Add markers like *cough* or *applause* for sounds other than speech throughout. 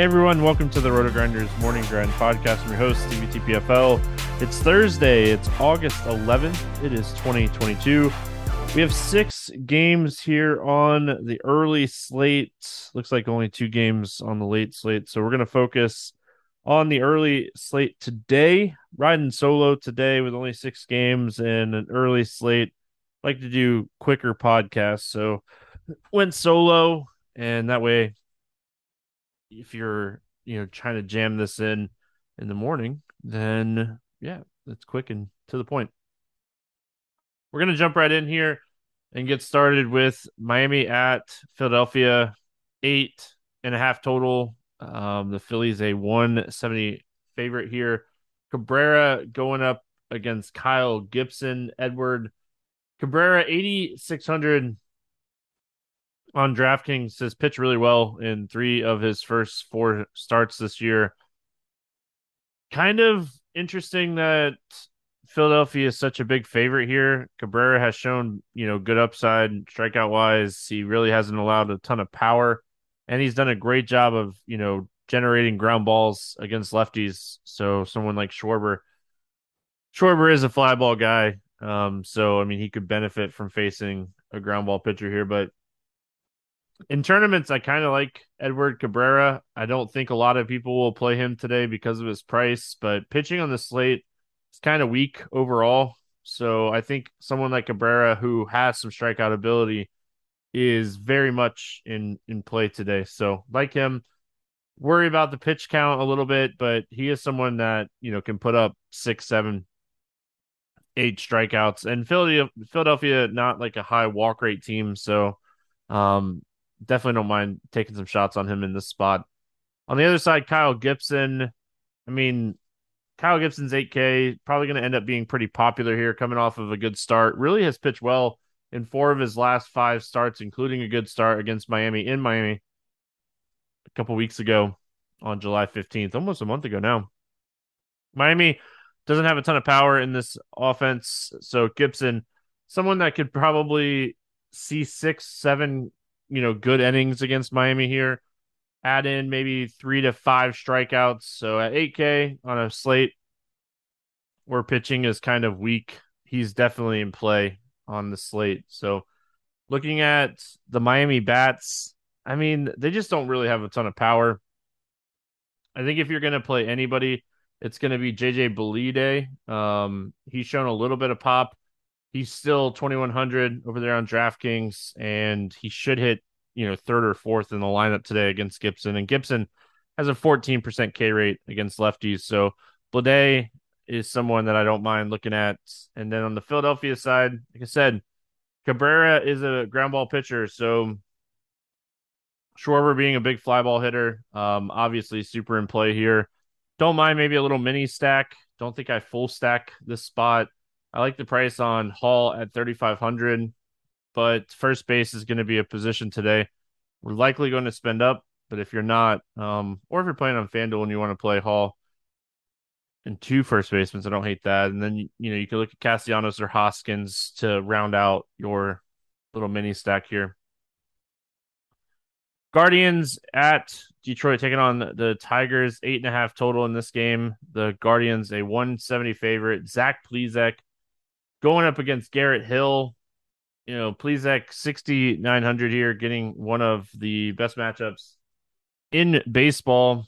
Hey everyone, welcome to the RotoGrinders Morning Grind podcast. I'm your host, Stevie TPFL. It's Thursday, it's August 11th, it is 2022. We have six games here on the early slate. Looks like only two games on the late slate. So we're going to focus on the early slate today. Riding solo today with only six games and an early slate. I like to do quicker podcasts. So went solo, and that way if you're you know trying to jam this in in the morning, then yeah, it's quick and to the point. We're gonna jump right in here and get started with Miami at Philadelphia, eight and a half total. Um, the Phillies a 170 favorite here. Cabrera going up against Kyle Gibson. Edward Cabrera 8600 on DraftKings has pitched really well in three of his first four starts this year. Kind of interesting that Philadelphia is such a big favorite here. Cabrera has shown, you know, good upside strikeout wise. He really hasn't allowed a ton of power, and he's done a great job of, you know, generating ground balls against lefties. So someone like Schwarber, Schwarber is a fly ball guy. Um, so I mean, he could benefit from facing a ground ball pitcher here, but in tournaments, I kind of like Edward Cabrera. I don't think a lot of people will play him today because of his price, but pitching on the slate is kind of weak overall. So I think someone like Cabrera, who has some strikeout ability, is very much in in play today. So like him, worry about the pitch count a little bit, but he is someone that you know can put up six, seven, eight strikeouts. And Philadelphia, Philadelphia, not like a high walk rate team, so um, definitely don't mind taking some shots on him in this spot. On the other side, Kyle Gibson. I mean, Kyle Gibson's 8K, probably going to end up being pretty popular here, coming off of a good start. Really has pitched well in four of his last five starts, including a good start against Miami in Miami a couple weeks ago on July 15th, almost a month ago now. Miami doesn't have a ton of power in this offense. So Gibson, someone that could probably see six, seven you know, good innings against Miami here. Add in maybe three to five strikeouts. So at 8K on a slate where pitching is kind of weak, he's definitely in play on the slate. So looking at the Miami bats, I mean, they just don't really have a ton of power. I think if you're going to play anybody, it's going to be JJ Bleday. Um, he's shown a little bit of pop he's still 2100 over there on DraftKings, and he should hit you know third or fourth in the lineup today against Gibson. And Gibson has a 14% K rate against lefties, so Bleday is someone that I don't mind looking at. And then on the Philadelphia side, like I said, Cabrera is a ground ball pitcher, so Schwarber being a big fly ball hitter, um, obviously super in play here. Don't mind maybe a little mini stack. Don't think I full stack this spot. I like the price on Hall at 3,500, but first base is going to be a position today. We're likely going to spend up, but if you're not, um, or if you're playing on FanDuel and you want to play Hall and two first basemen, I don't hate that. And then, you know, you can look at Castellanos or Hoskins to round out your little mini stack here. Guardians at Detroit taking on the Tigers, eight and a half total in this game. The Guardians, a 170 favorite. Zach Plesac going up against Garrett Hill. You know, Plesac 6,900 here, getting one of the best matchups in baseball.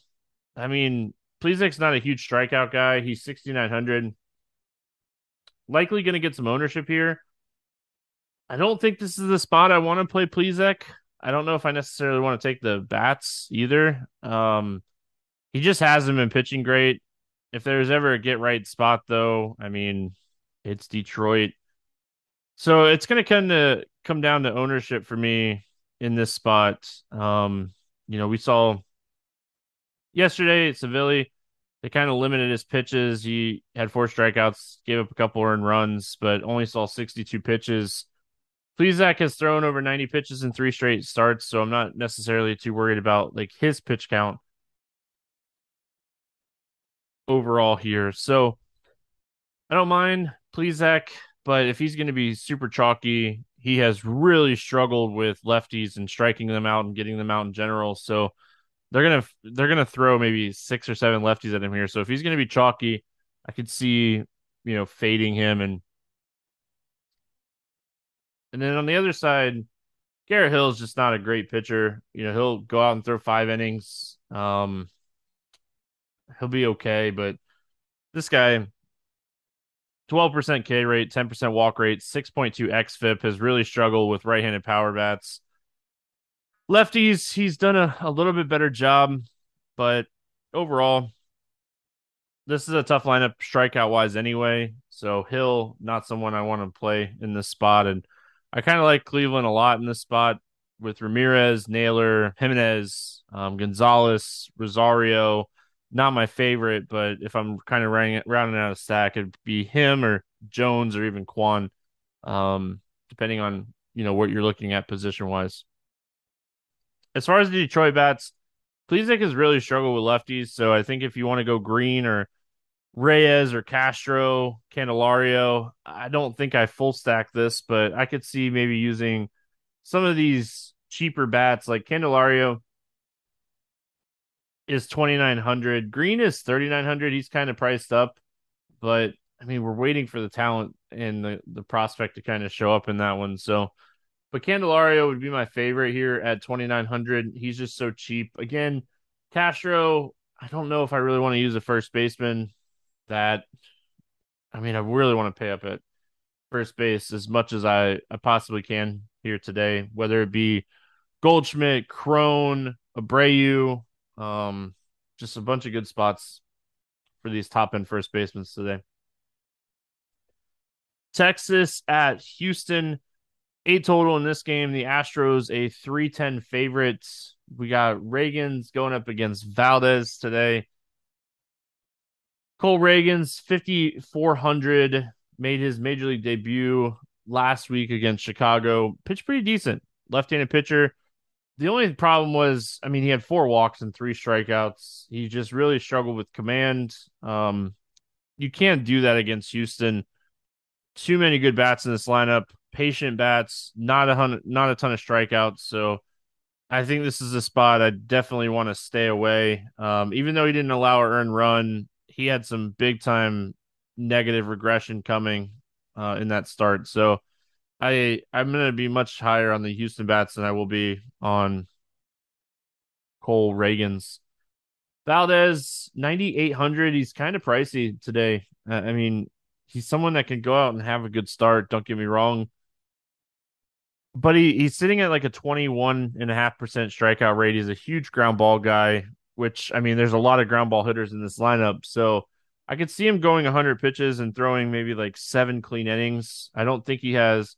I mean, Plesac's not a huge strikeout guy. He's 6,900. Likely going to get some ownership here. I don't think this is the spot I want to play Plesac. I don't know if I necessarily want to take the bats either. Um, he just hasn't been pitching great. If there's ever a get right spot, though, I mean, it's Detroit. So it's going to kind of come down to ownership for me in this spot. Um, you know, we saw yesterday at Civale, they kind of limited his pitches. He had four strikeouts, gave up a couple earned runs, but only saw 62 pitches. Plesac has thrown over 90 pitches in three straight starts, so I'm not necessarily too worried about like his pitch count overall here. So I don't mind Plesac, but if he's going to be super chalky, he has really struggled with lefties and striking them out and getting them out in general. So they're gonna they're gonna throw maybe six or seven lefties at him here. So if he's gonna be chalky, I could see you know fading him and and then on the other side, Garrett Hill is just not a great pitcher. You know, he'll go out and throw five innings. Um, he'll be okay, but this guy, 12% K rate, 10% walk rate, 6.2 XFIP has really struggled with right handed power bats. Lefties, he's done a, a little bit better job, but overall, this is a tough lineup strikeout wise anyway. So Hill, not someone I want to play in this spot. And I kind of like Cleveland a lot in this spot with Ramirez, Naylor, Jimenez, um, Gonzalez, Rosario. Not my favorite, but if I'm kind of rounding, rounding out a stack, it'd be him or Jones or even Kwan, um, depending on you know what you're looking at position wise. As far as the Detroit bats, Plesac has really struggled with lefties, so I think if you want to go Greene or Reyes or Castro, Candelario. I don't think I full stack this, but I could see maybe using some of these cheaper bats like Candelario is 2900 Greene is 3900 he's kind of priced up but i mean we're waiting for the talent and the, the prospect to kind of show up in that one. So but candelario would be my favorite here at 2900 he's just so cheap. Again castro i don't know if i really want to use a first baseman that I mean, I really want to pay up at first base as much as I, I possibly can here today, whether it be Goldschmidt, Cron, Abreu, um, just a bunch of good spots for these top end first basemen today. Texas at Houston, eight total in this game. The Astros a 310 favorites. We got Ragans going up against Valdez today. Cole Ragans 5400 made his major league debut last week against Chicago. Pitched pretty decent. Left-handed pitcher. The only problem was, I mean, he had four walks and three strikeouts. He just really struggled with command. Um, you can't do that against Houston. Too many good bats in this lineup. Patient bats, not a hundred, not a ton of strikeouts. So I think this is a spot I definitely want to stay away. Um, even though he didn't allow an earned run, he had some big time negative regression coming uh, in that start. So I I'm to be much higher on the Houston bats than I will be on Cole Ragans. Valdez 9800 he's kind of pricey today. Uh, I mean, he's someone that can go out and have a good start, don't get me wrong. But he, he's sitting at like a 21 and a half percent strikeout rate. He's a huge ground ball guy which I mean, there's a lot of ground ball hitters in this lineup. So I could see him going 100 pitches and throwing maybe like seven clean innings. I don't think he has,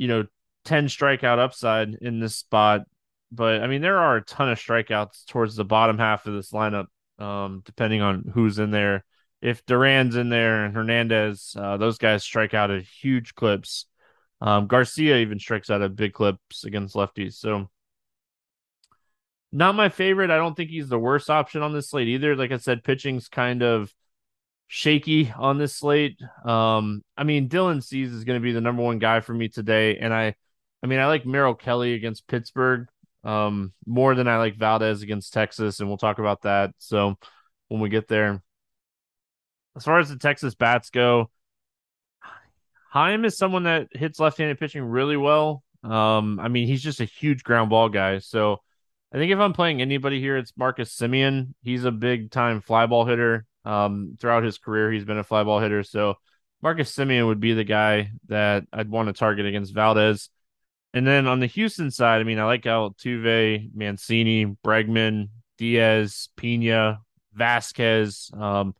you know, 10 strikeout upside in this spot. But I mean, there are a ton of strikeouts towards the bottom half of this lineup, um, depending on who's in there. If Duran's in there and Hernandez, uh, those guys strike out at huge clips. Um, Garcia even strikes out at big clips against lefties. So not my favorite. I don't think he's the worst option on this slate either. Like I said, pitching's kind of shaky on this slate. Um, I mean, Dylan Cease is going to be the number one guy for me today, and I, I mean, I like Merrill Kelly against Pittsburgh um more than I like Valdez against Texas, and we'll talk about that. So when we get there, as far as the Texas bats go, Heim is someone that hits left-handed pitching really well. Um, I mean, he's just a huge ground ball guy, so I think if I'm playing anybody here, it's Marcus Semien. He's a big time fly ball hitter. Um, throughout his career, he's been a fly ball hitter. So Marcus Semien would be the guy that I'd want to target against Valdez. And then on the Houston side, I mean, I like Altuve, Mancini, Bregman, Diaz, Pena, Vazquez, um,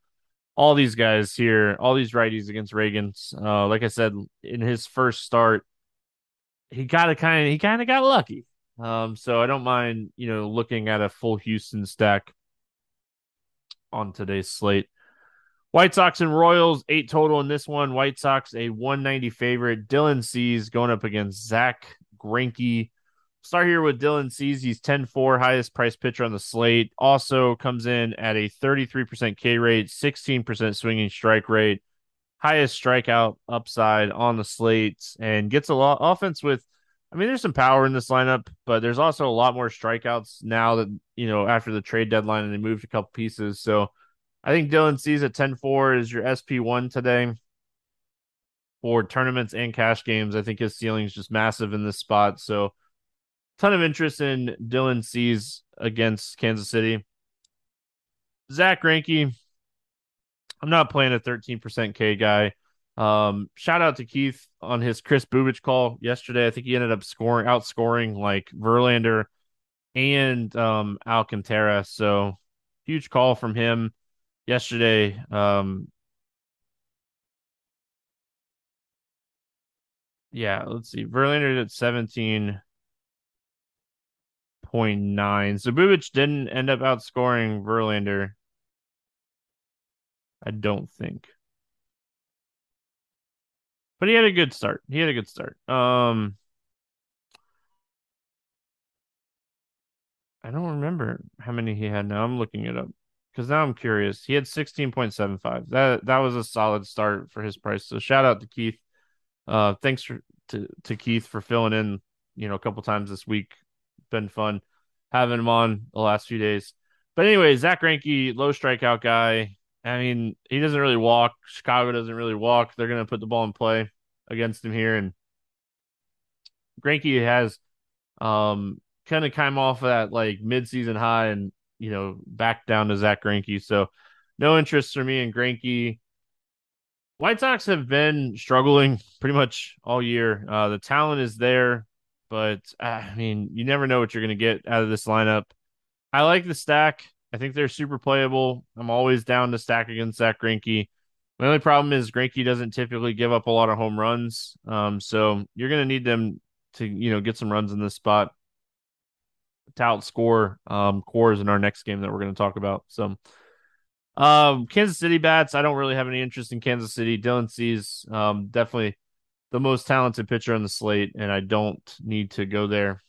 all these guys here, all these righties against Ragans. Uh, like I said, in his first start, he got a kind of he kind of got lucky. Um, so I don't mind, you know, looking at a full Houston stack on today's slate. White Sox and Royals, eight total in this one. White Sox, a 190 favorite. Dylan Cease going up against Zack Greinke. Start here with Dylan Cease. He's 10 4, highest price pitcher on the slate. Also comes in at a 33% K rate, 16% swinging strike rate, highest strikeout upside on the slate, and gets a lot offense with I mean, there's some power in this lineup, but there's also a lot more strikeouts now that, you know, after the trade deadline and they moved a couple pieces. So I think Dylan Cease at 10 4 is your SP1 today for tournaments and cash games. I think his ceiling is just massive in this spot. So ton of interest in Dylan Cease against Kansas City. Zack Greinke, I'm not playing a 13% K guy. Um, shout out to Keith on his Chris Bubic call yesterday. I think he ended up scoring, outscoring like Verlander and um, Alcantara. So huge call from him yesterday. Um, yeah, let's see. Verlander at 17 point nine. So Bubic didn't end up outscoring Verlander. I don't think. But he had a good start. He had a good start. Um I don't remember how many he had now. I'm looking it up because now I'm curious. He had 16.75. That that was a solid start for his price. So shout out to Keith. Uh thanks for, to to Keith for filling in, you know, a couple times this week been fun having him on the last few days. But anyway, Zack Greinke, low strikeout guy. I mean, he doesn't really walk. Chicago doesn't really walk. They're going to put the ball in play against him here. And Greinke has um, kind of come off of that like midseason high and, you know, back down to Zack Greinke. So no interest for me in Greinke. White Sox have been struggling pretty much all year. Uh, the talent is there but uh, I mean, you never know what you're going to get out of this lineup. I like the stack. I think they're super playable. I'm always down to stack against Zack Greinke. My only problem is Greinke doesn't typically give up a lot of home runs. Um, so you're going to need them to, you know, get some runs in this spot to outscore um, Coors in our next game that we're going to talk about. So, um, Kansas City bats. I don't really have any interest in Kansas City. Dylan Cease um, definitely the most talented pitcher on the slate, and I don't need to go there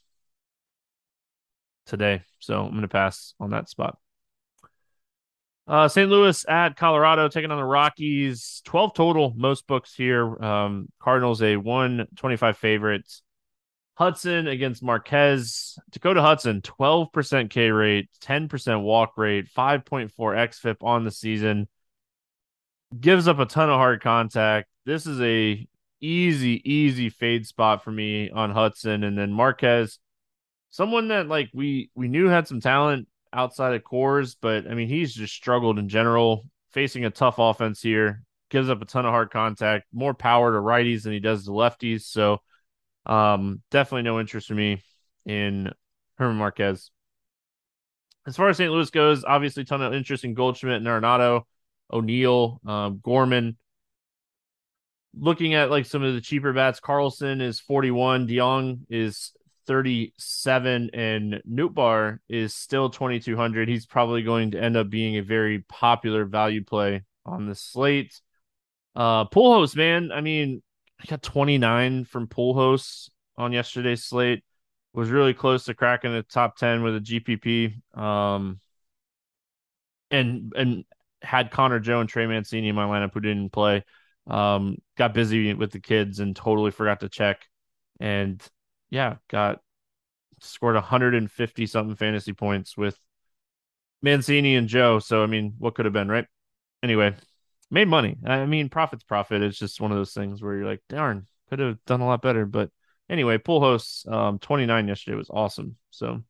today. So I'm going to pass on that spot. Uh, St. Louis at Colorado taking on the Rockies. 12 total, most books here. Um, Cardinals a 125 favorites. Hudson against Marquez. Dakota Hudson, 12% K rate, 10% walk rate, 5.4 XFIP on the season. Gives up a ton of hard contact. This is a easy, easy fade spot for me on Hudson. And then Marquez, someone that like we we knew had some talent outside of Coors, but I mean he's just struggled in general, facing a tough offense here. Gives up a ton of hard contact, more power to righties than he does to lefties. So um definitely no interest for me in German Marquez. As far as St. Louis goes, obviously ton of interest in Goldschmidt and Arenado, O'Neill, um, Gorman looking at like some of the cheaper bats, Carlson is 41, DeJong is 37, and Nootbaar is still 2200. He's probably going to end up being a very popular value play on the slate. Uh, Pujols, man, I mean, I got 29 from Pujols on yesterday's slate. Was really close to cracking the top 10 with a GPP. Um, and and had Connor Joe and Trey Mancini in my lineup who didn't play. Um, got busy with the kids and totally forgot to check. And yeah, got scored 150 something fantasy points with Mancini and Joe. So I mean, what could have been, right? Anyway, made money. I mean, profit's profit. It's just one of those things where you're like, darn, could have done a lot better. But anyway, Pujols um 29 yesterday was awesome. So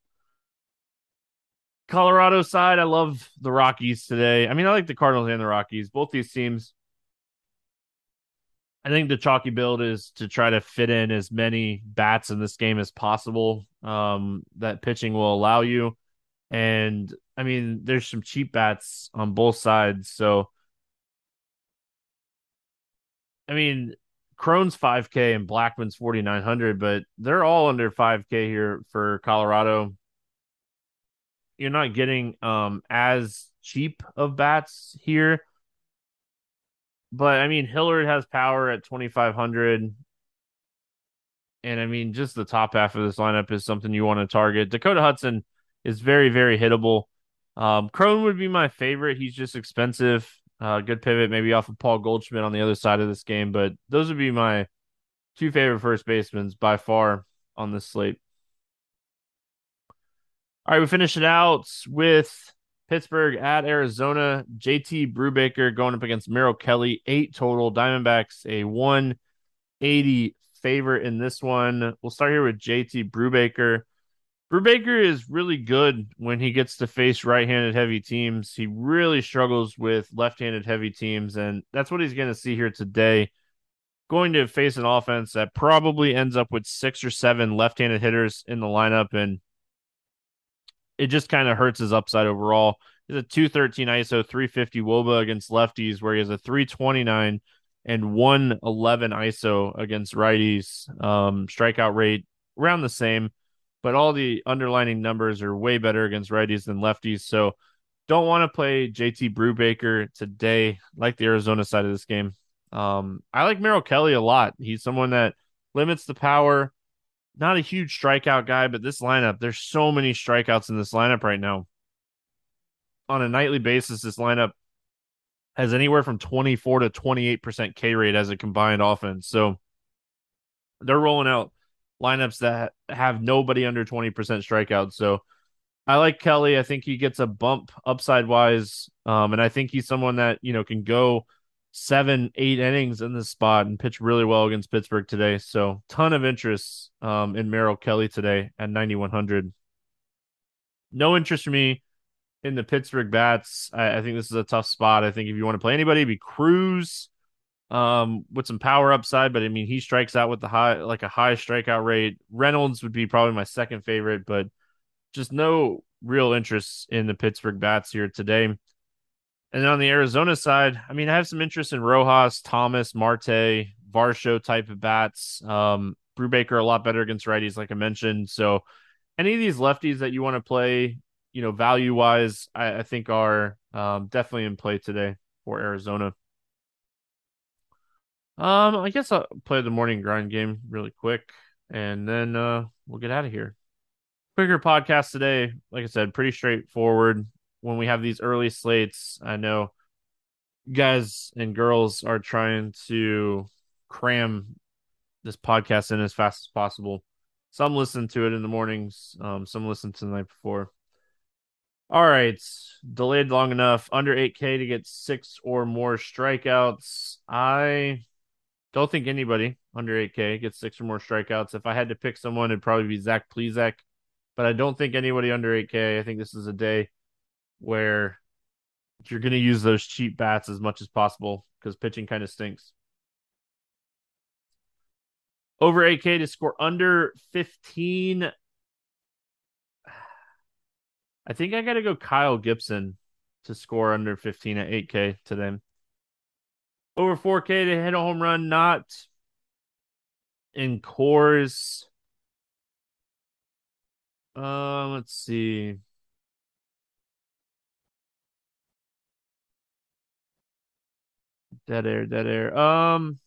Colorado side, I love the Rockies today. I mean, I like the Cardinals and the Rockies. Both these teams I think the chalky build is to try to fit in as many bats in this game as possible um, that pitching will allow you. And I mean, there's some cheap bats on both sides. So, I mean, Cron's 5K and Blackmon's 4,900, but they're all under 5K here for Colorado. You're not getting um, as cheap of bats here but I mean, Hilliard has power at 2,500. And I mean, just the top half of this lineup is something you want to target. Dakota Hudson is very, very hittable. Um, Cron would be my favorite. He's just expensive. Uh, good pivot, maybe off of Paul Goldschmidt on the other side of this game. But those would be my two favorite first basemen by far. on this slate. All right, we finish it out with Pittsburgh at Arizona. JT Brubaker going up against Merrill Kelly, eight total. Diamondbacks a 180 favorite in this one. We'll start here with JT Brubaker. Brubaker is really good when he gets to face right-handed heavy teams. He really struggles with left-handed heavy teams, and that's what he's going to see here today. Going to face an offense that probably ends up with six or seven left-handed hitters in the lineup, and it just kind of hurts his upside overall. He's a 213 ISO, 350 WOBA against lefties, where he has a 329 and 111 ISO against righties. Um, strikeout rate around the same but all the underlining numbers are way better against righties than lefties. So don't want to play JT Brubaker today, like the Arizona side of this game. Um, I like Merrill Kelly a lot. He's someone that limits the power. Not a huge strikeout guy, but this lineup, there's so many strikeouts in this lineup right now. On a nightly basis, this lineup has anywhere from 24 to 28% K rate as a combined offense. So they're rolling out lineups that have nobody under 20% strikeouts. So I like Kelly. I think he gets a bump upside wise. Um, and I think he's someone that, you know, can go seven, eight innings in this spot and pitched really well against Pittsburgh today. So ton of interest um, in Merrill Kelly today at 9,100. No interest for me in the Pittsburgh bats. I, I think this is a tough spot. I think if you want to play anybody, be Cruz um, with some power upside, but I mean, he strikes out with the high, like a high strikeout rate. Reynolds would be probably my second favorite, but just no real interest in the Pittsburgh bats here today. And then on the Arizona side, I mean, I have some interest in Rojas, Thomas, Marte, Varsho type of bats. Um, Brubaker a lot better against righties, like I mentioned. So any of these lefties that you want to play, you know, value wise, I, I think are um, definitely in play today for Arizona. Um, I guess I'll play the morning grind game really quick, and then uh, we'll get out of here. Quicker podcast today. Like I said, pretty straightforward. When we have these early slates, I know guys and girls are trying to cram this podcast in as fast as possible. Some listen to it in the mornings. Um, some listen to the night before. All right, delayed long enough. Under 8K to get six or more strikeouts. I don't think anybody under 8K gets six or more strikeouts. If I had to pick someone, it'd probably be Zach Plesac, but I don't think anybody under 8K. I think this is a day where you're going to use those cheap bats as much as possible because pitching kind of stinks. Over 8K to score under 15. *sighs* I think I got to go Kyle Gibson to score under 15 at 8K today over 4K to hit a home run, not in Coors. Uh, let's see. Dead air, dead air. Um,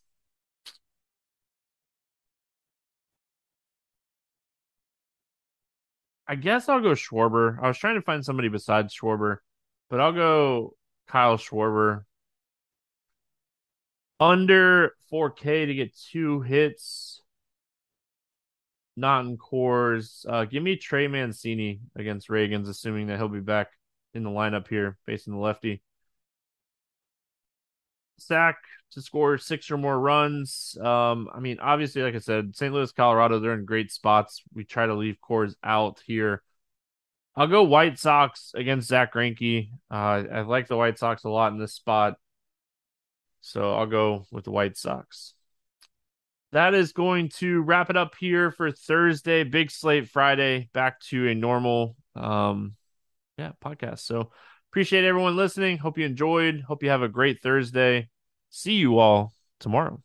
I guess I'll go Schwarber. I was trying to find somebody besides Schwarber, but I'll go Kyle Schwarber under 4K to get two hits. Not in Coors. Uh, give me Trey Mancini against Ragans, assuming that he'll be back in the lineup here facing the lefty. Sack to score six or more runs. Um, I mean, obviously, like I said, St. Louis, Colorado, they're in great spots. We try to leave Coors out here. I'll go White Sox against Zack Greinke. Uh, I like the White Sox a lot in this spot. So I'll go with the White Sox. That is going to wrap it up here for Thursday, big slate Friday, back to a normal um yeah, podcast. So appreciate everyone listening. Hope you enjoyed. Hope you have a great Thursday. See you all tomorrow.